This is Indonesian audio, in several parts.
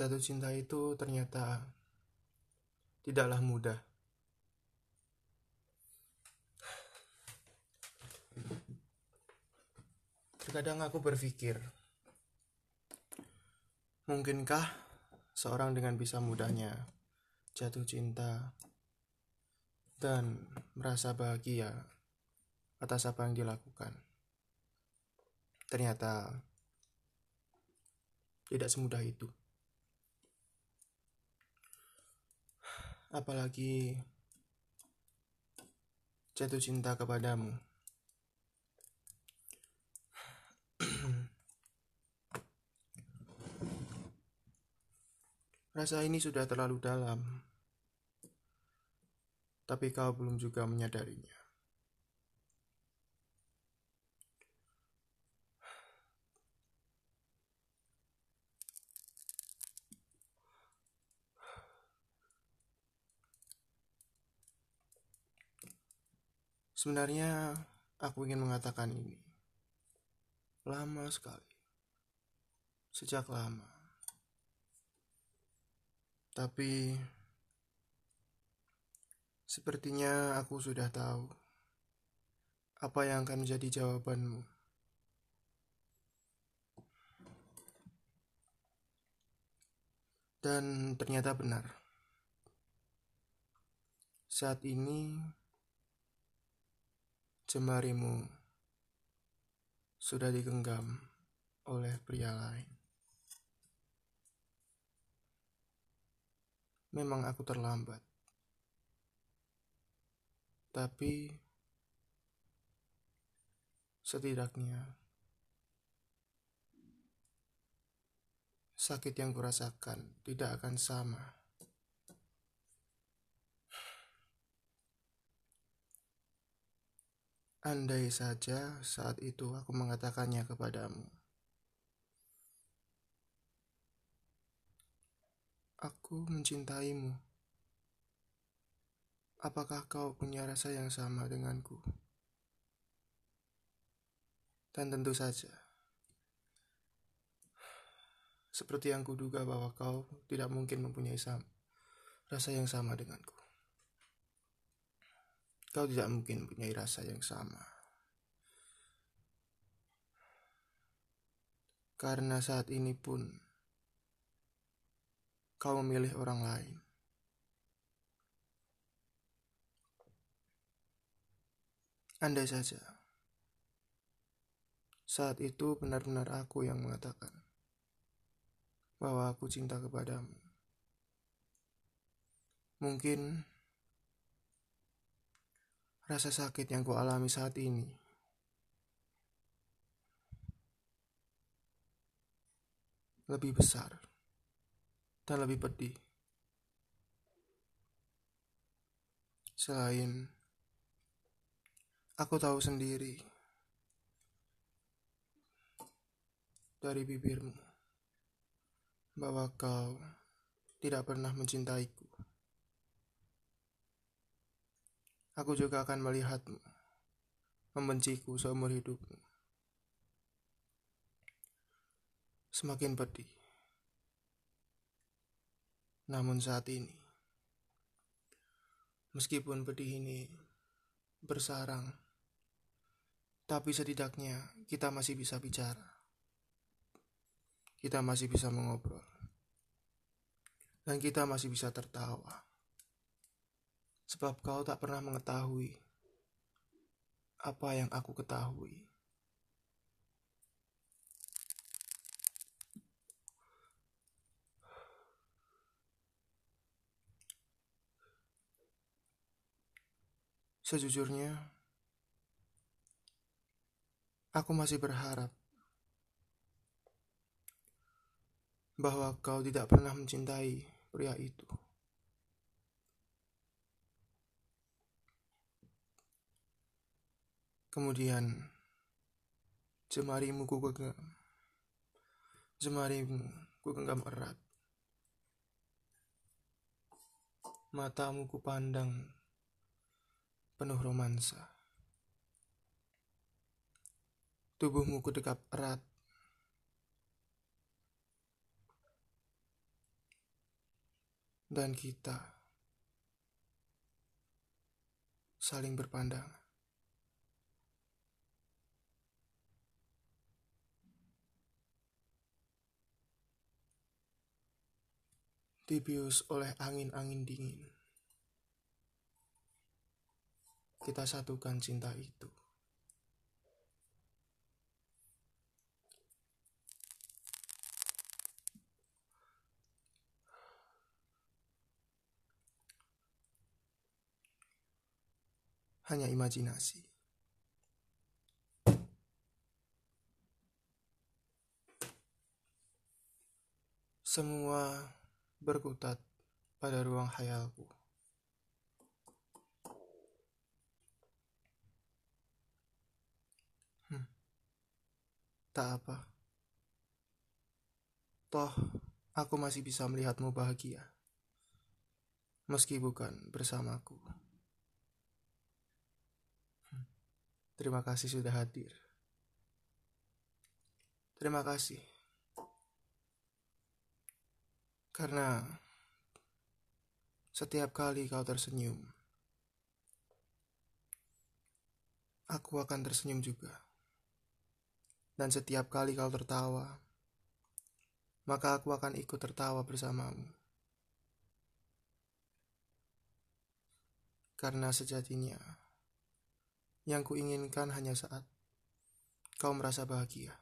Jatuh cinta itu ternyata tidaklah mudah. Terkadang aku berpikir, mungkinkah seorang dengan bisa mudahnya jatuh cinta dan merasa bahagia atas apa yang dilakukan? Ternyata tidak semudah itu. Apalagi jatuh cinta kepadamu. Rasa ini sudah terlalu dalam, tapi kau belum juga menyadarinya. Sebenarnya aku ingin mengatakan ini. Lama sekali. Sejak lama. Tapi sepertinya aku sudah tahu apa yang akan menjadi jawabanmu. Dan ternyata benar. Saat ini Jemarimu sudah digenggam oleh pria lain. Memang aku terlambat. Tapi setidaknya sakit yang kurasakan tidak akan sama Andai saja saat itu aku mengatakannya kepadamu. Aku mencintaimu. Apakah kau punya rasa yang sama denganku? Dan tentu saja, seperti yang kuduga bahwa kau tidak mungkin mempunyai sama, rasa yang sama denganku. Kau tidak mungkin punya rasa yang sama. Karena saat ini pun kau memilih orang lain. Andai saja saat itu benar-benar aku yang mengatakan bahwa aku cinta kepadamu. Mungkin rasa sakit yang ku alami saat ini. Lebih besar dan lebih pedih. Selain aku tahu sendiri dari bibirmu bahwa kau tidak pernah mencintaiku. Aku juga akan melihatmu, membenciku seumur hidupmu. Semakin pedih. Namun saat ini, meskipun pedih ini bersarang, tapi setidaknya kita masih bisa bicara. Kita masih bisa mengobrol. Dan kita masih bisa tertawa sebab kau tak pernah mengetahui apa yang aku ketahui. Sejujurnya, aku masih berharap bahwa kau tidak pernah mencintai pria itu. Kemudian jemarimu ku genggam. Jemarimu ku genggam erat. Matamu ku pandang penuh romansa. Tubuhmu ku dekap erat. dan kita saling berpandang. Dibius oleh angin-angin dingin. Kita satukan cinta itu. hanya imajinasi. Semua berkutat pada ruang hayalku. Hmm. Tak apa. Toh, aku masih bisa melihatmu bahagia. Meski bukan bersamaku. Terima kasih sudah hadir. Terima kasih. Karena setiap kali kau tersenyum, aku akan tersenyum juga. Dan setiap kali kau tertawa, maka aku akan ikut tertawa bersamamu. Karena sejatinya, yang kuinginkan hanya saat kau merasa bahagia.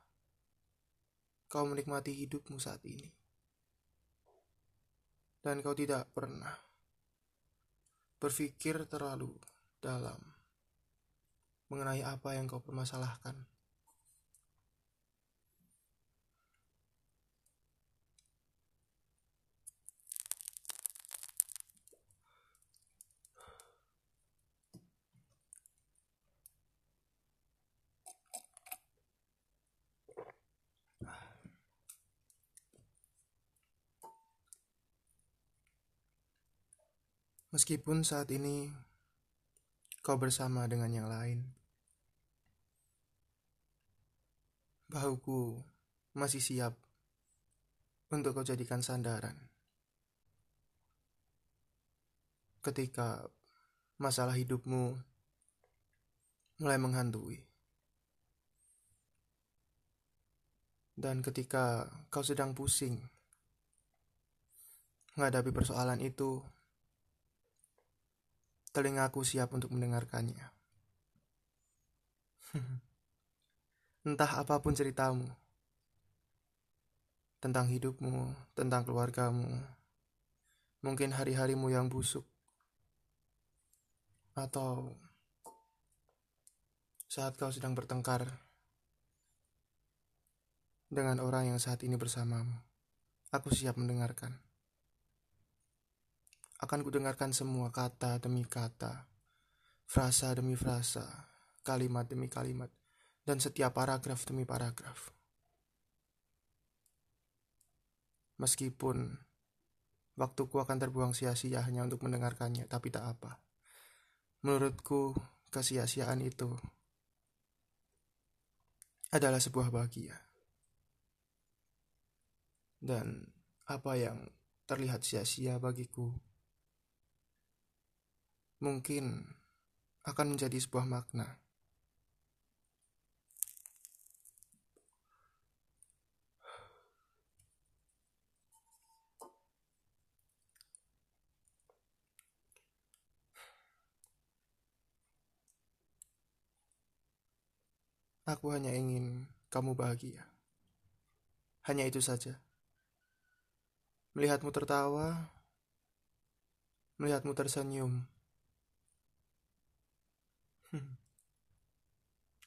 Kau menikmati hidupmu saat ini. Dan kau tidak pernah berpikir terlalu dalam mengenai apa yang kau permasalahkan. Meskipun saat ini kau bersama dengan yang lain, bahuku masih siap untuk kau jadikan sandaran. Ketika masalah hidupmu mulai menghantui, dan ketika kau sedang pusing menghadapi persoalan itu telingaku siap untuk mendengarkannya. Entah apa pun ceritamu, tentang hidupmu, tentang keluargamu, mungkin hari-harimu yang busuk, atau saat kau sedang bertengkar dengan orang yang saat ini bersamamu, aku siap mendengarkan akan kudengarkan semua kata demi kata, frasa demi frasa, kalimat demi kalimat, dan setiap paragraf demi paragraf. Meskipun waktuku akan terbuang sia-sia hanya untuk mendengarkannya, tapi tak apa. Menurutku, kesia-siaan itu adalah sebuah bahagia. Dan apa yang terlihat sia-sia bagiku mungkin akan menjadi sebuah makna. Aku hanya ingin kamu bahagia. Hanya itu saja. Melihatmu tertawa, melihatmu tersenyum,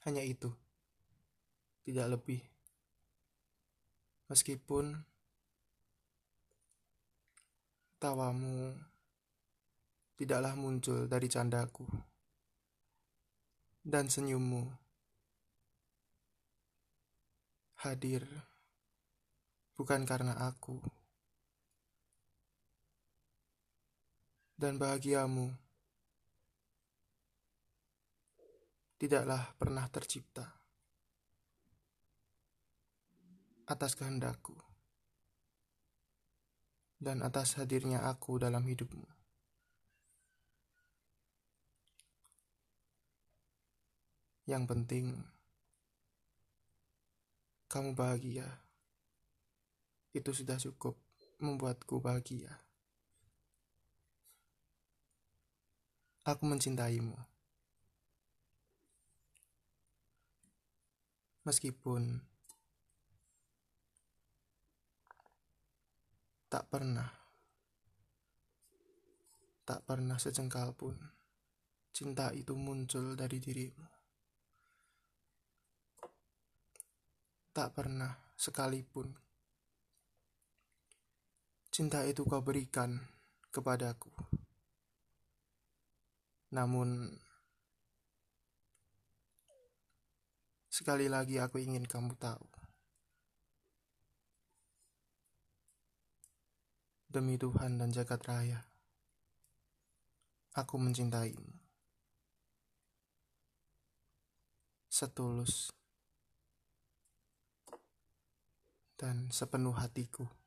Hanya itu. Tidak lebih. Meskipun tawamu tidaklah muncul dari candaku dan senyummu hadir bukan karena aku dan bahagiamu tidaklah pernah tercipta atas kehendakku. dan atas hadirnya aku dalam hidupmu. Yang penting, kamu bahagia. Itu sudah cukup membuatku bahagia. Aku mencintaimu. Meskipun tak pernah, tak pernah sejengkal pun cinta itu muncul dari dirimu. Tak pernah sekalipun cinta itu kau berikan kepadaku. Namun, sekali lagi aku ingin kamu tahu. Demi Tuhan dan jagat raya, aku mencintaimu. Setulus dan sepenuh hatiku.